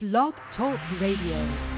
Blog Talk Radio.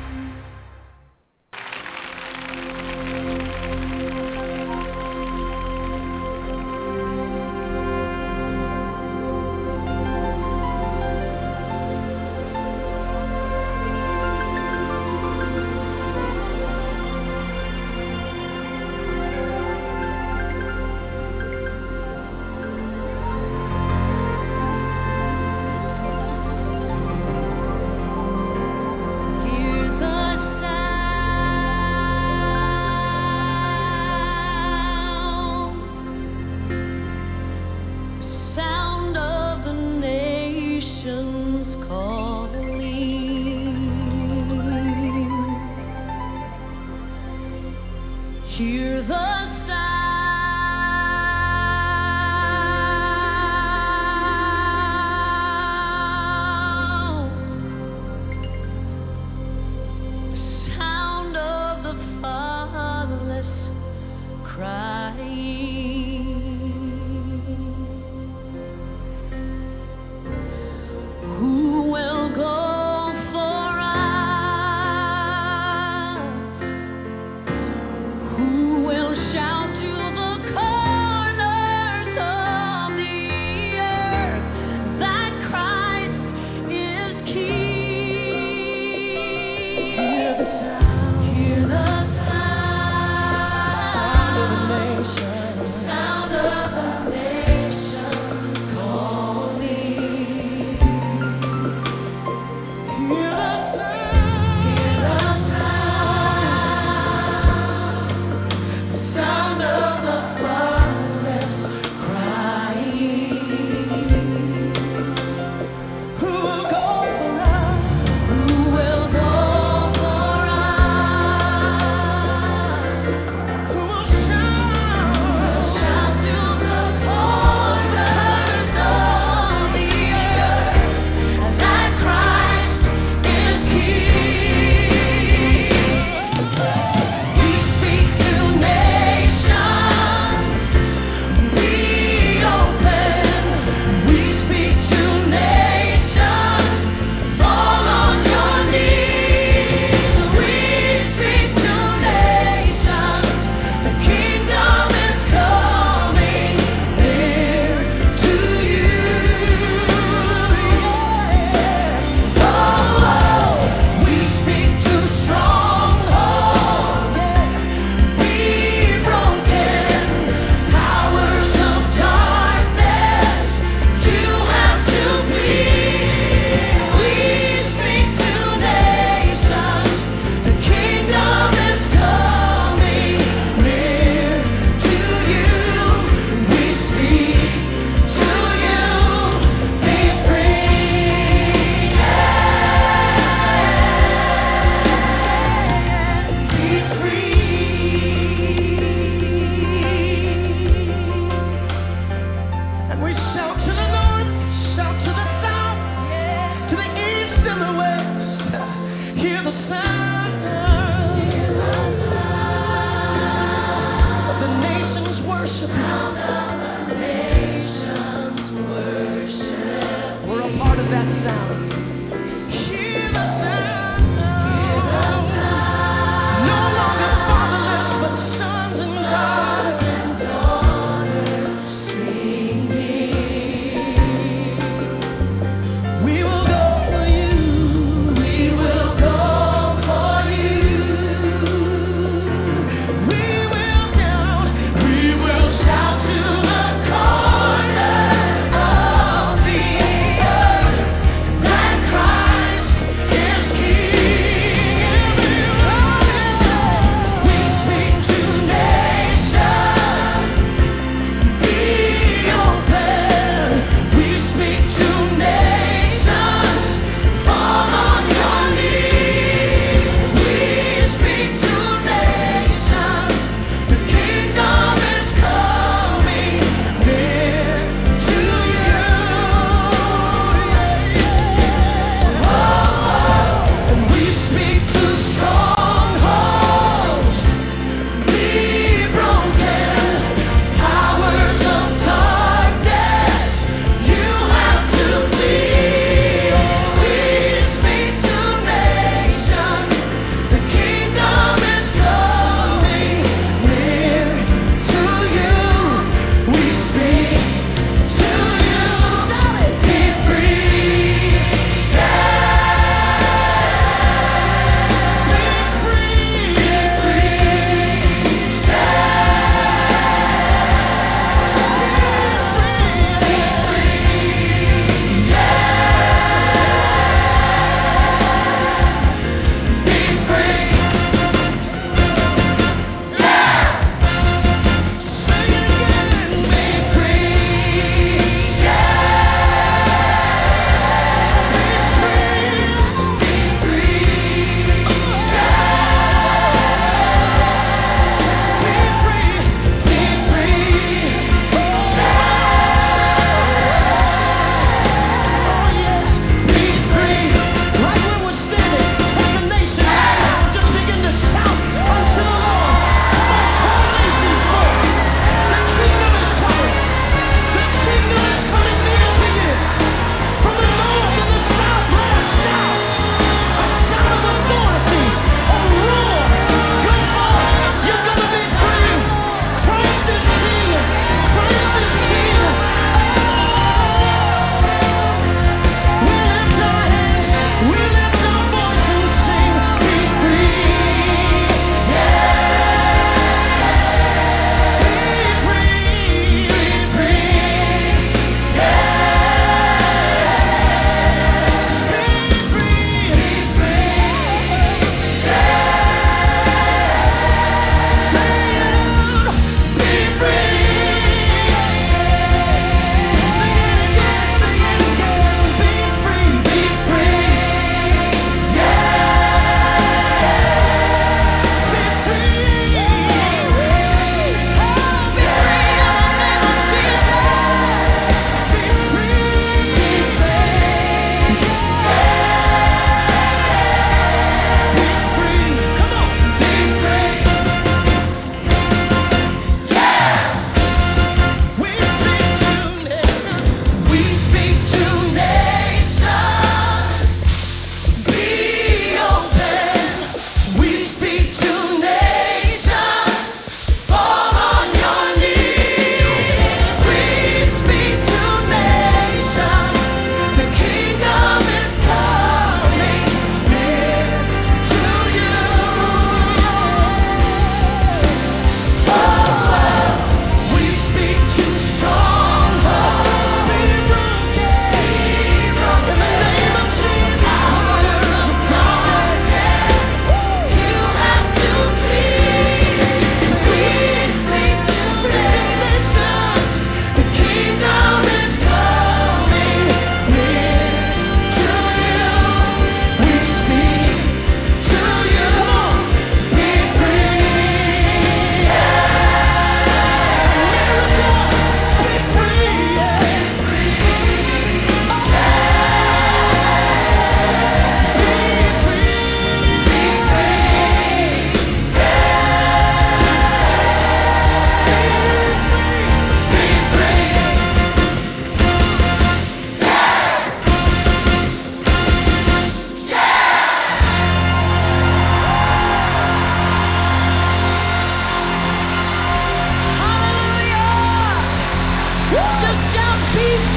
Be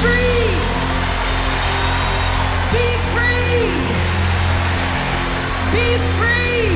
free! Be free!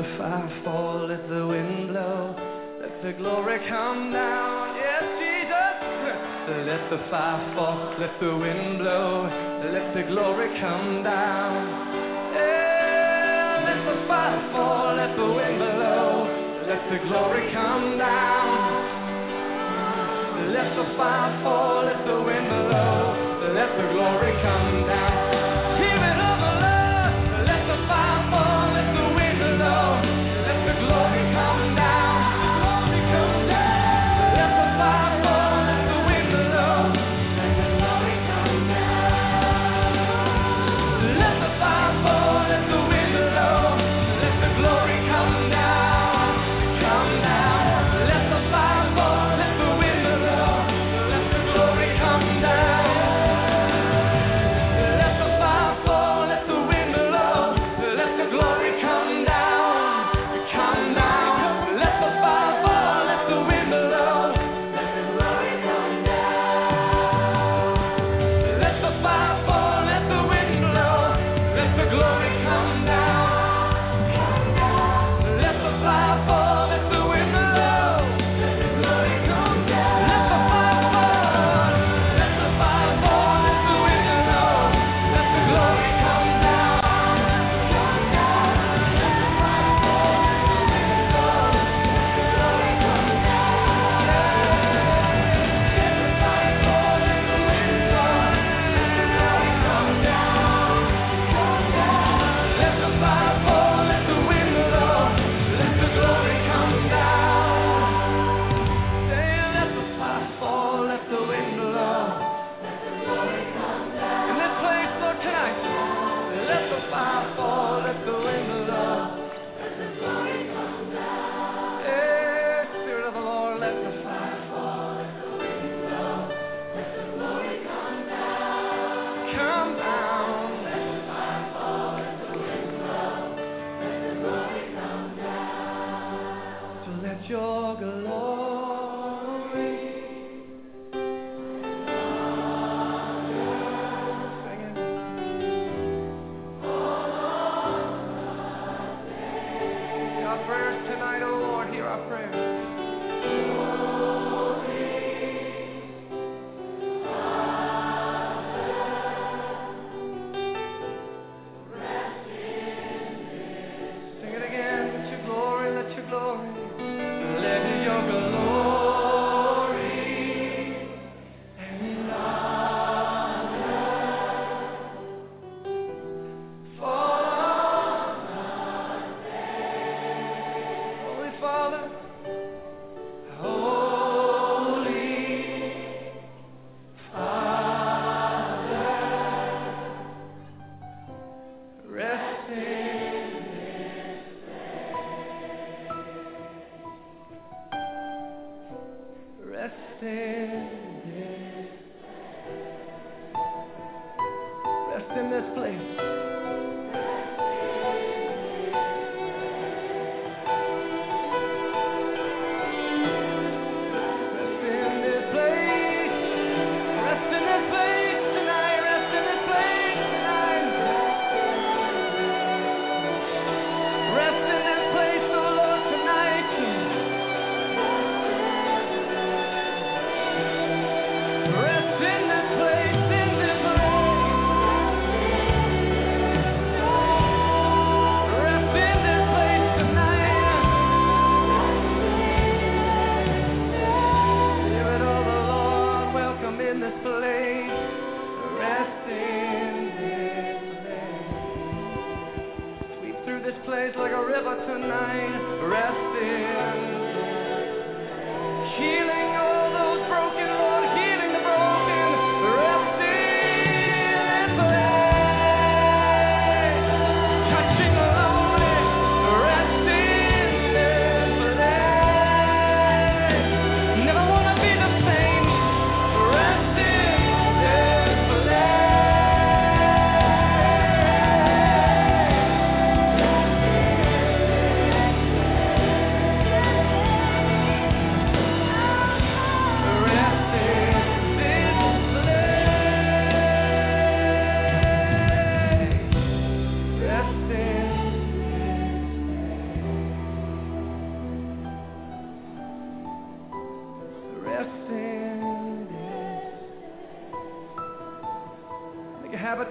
the fire fall, let the wind blow, let the glory come down. Yes, Jesus. Let the fire fall, let the wind blow, let the glory come down. Yeah, let the fire fall, let the wind blow, let the glory come down. Let the fire fall, let the wind blow, let the glory come down.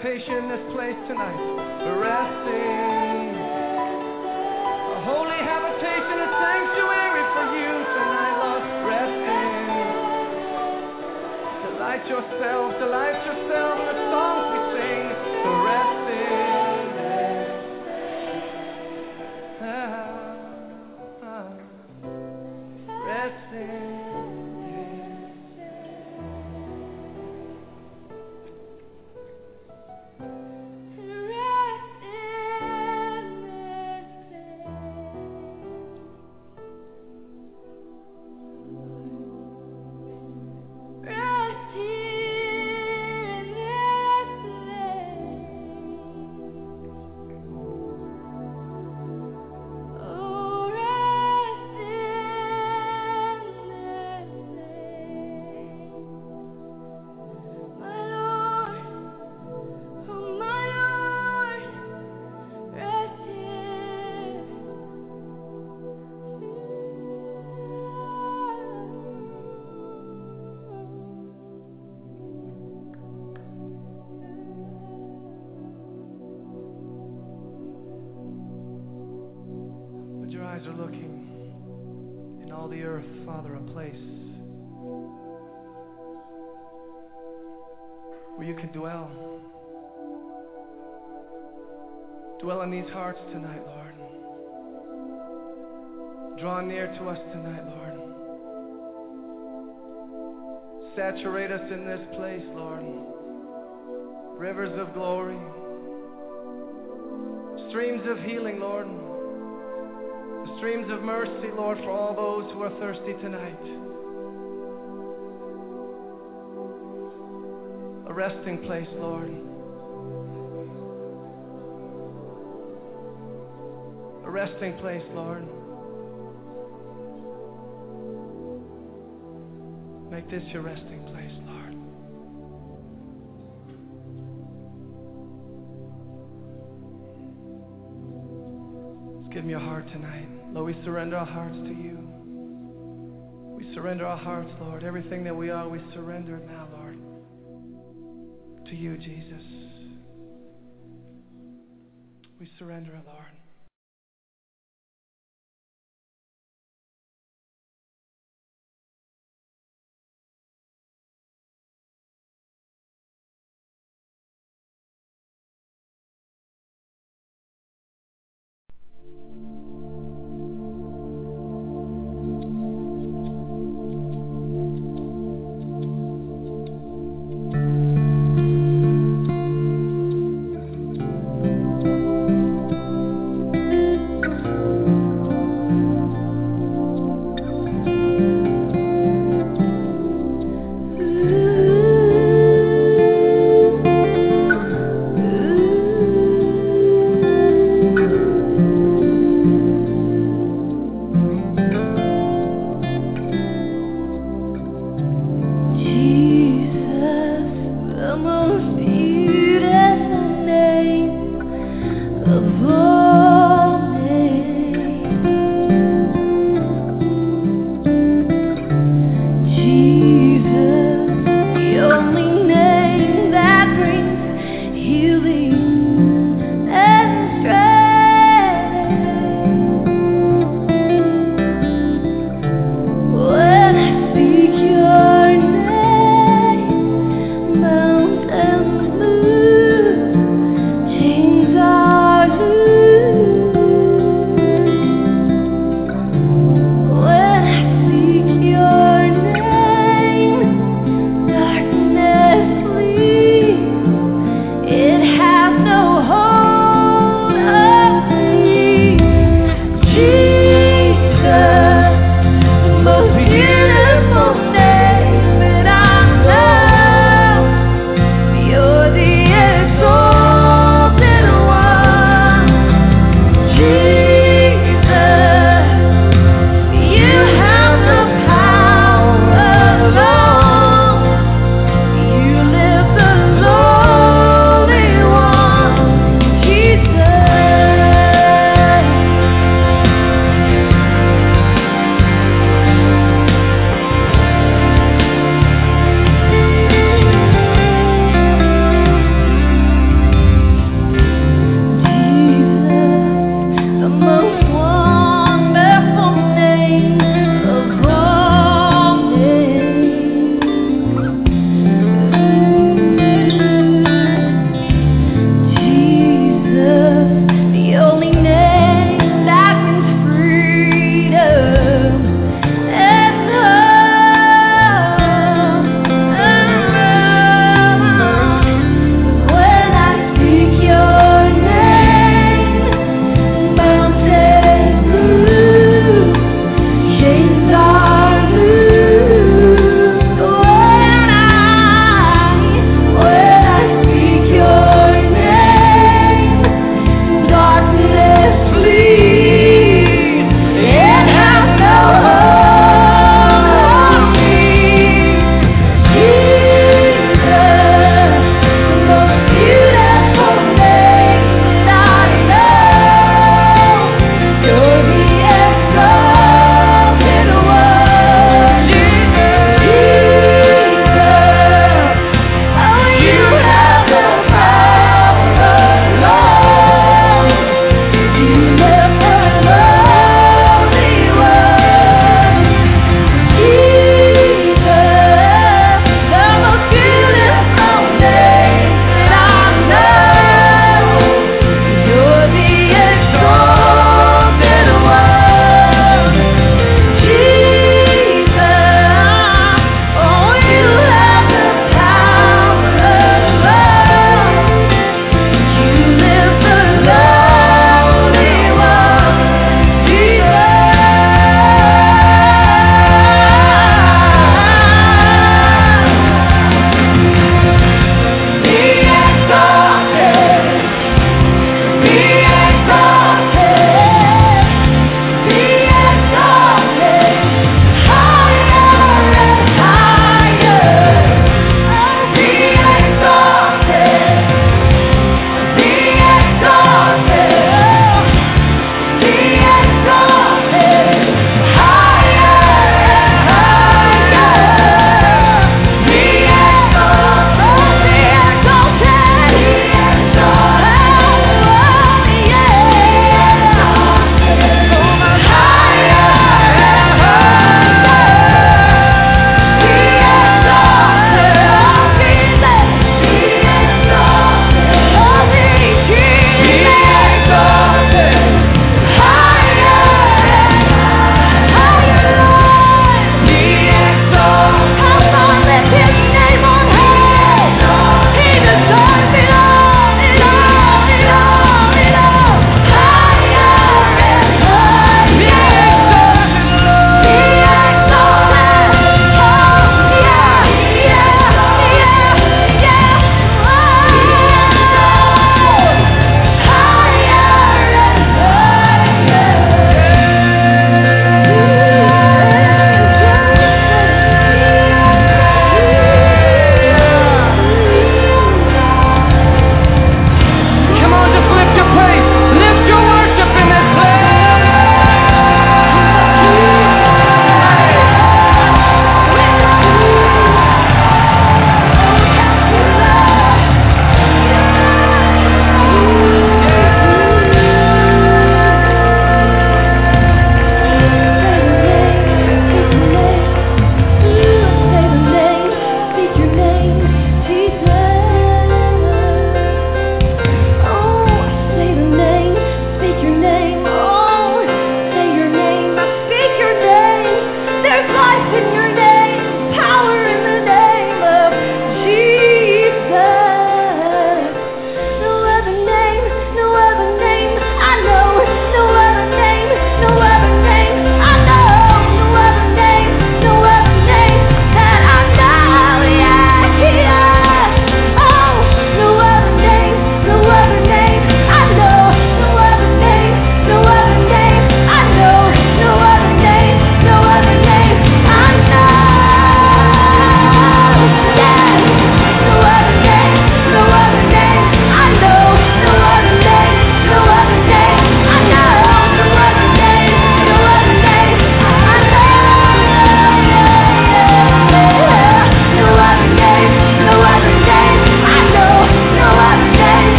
Habitation in this place tonight. You can dwell. Dwell in these hearts tonight, Lord. Draw near to us tonight, Lord. Saturate us in this place, Lord. Rivers of glory, streams of healing, Lord. Streams of mercy, Lord, for all those who are thirsty tonight. Resting place, Lord. A resting place, Lord. Make this your resting place, Lord. Let's give me your heart tonight. Lord, we surrender our hearts to you. We surrender our hearts, Lord. Everything that we are, we surrender now. To you, Jesus. We surrender Lord.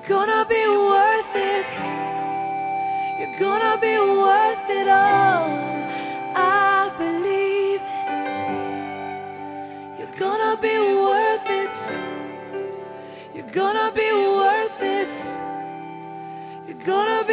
You're gonna be worth it. You're gonna be worth it all. I believe. You're gonna be worth it. You're gonna be worth it. You're gonna be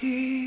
key.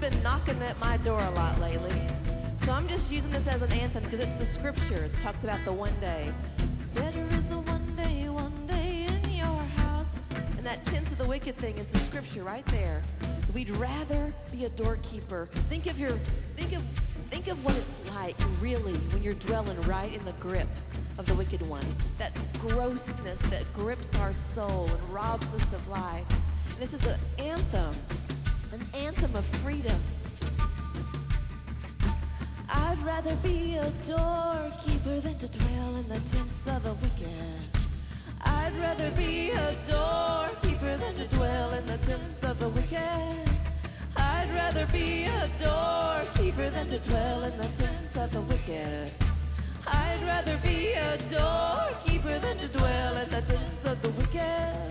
Knocking at my door a lot lately. So I'm just using this as an anthem because it's the scripture. It talks about the one day. Better is the one day, one day in your house. And that tents of the wicked thing is the scripture right there. We'd rather be a doorkeeper. Think of your think of think of what it's like really when you're dwelling right in the grip of the wicked one. That grossness that grips our soul and robs us of life. This is an anthem, an anthem of freedom. I'd rather be a doorkeeper than to dwell in the tents of the wicked. I'd rather be a doorkeeper than to dwell in the tents of the wicked. I'd rather be a doorkeeper than to dwell in the tents of the wicked. I'd rather be a doorkeeper than to dwell in the tents of the wicked.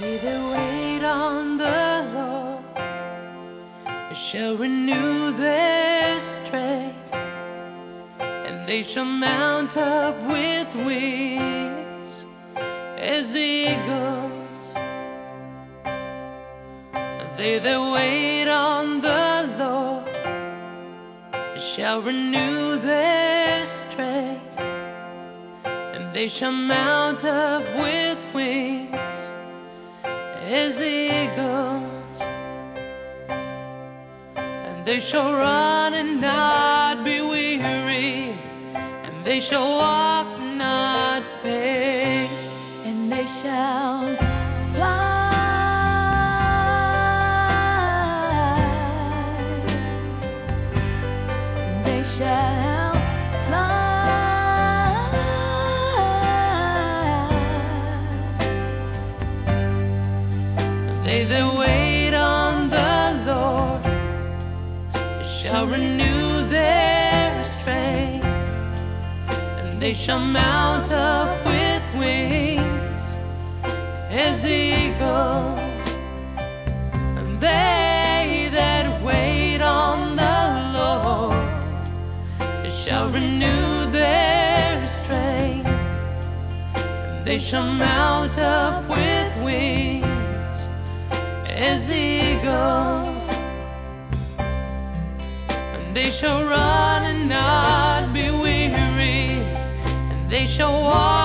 They that wait on the Lord shall renew their strength, and they shall mount up with wings as eagles. They that wait on the Lord shall renew their strength, and they shall mount up with as eagles, and they shall run and not be weary, and they shall walk shall mount up with wings as eagles, and they that wait on the Lord shall renew their strength, and they shall mount up with wings as eagles, and they shall run and not show off.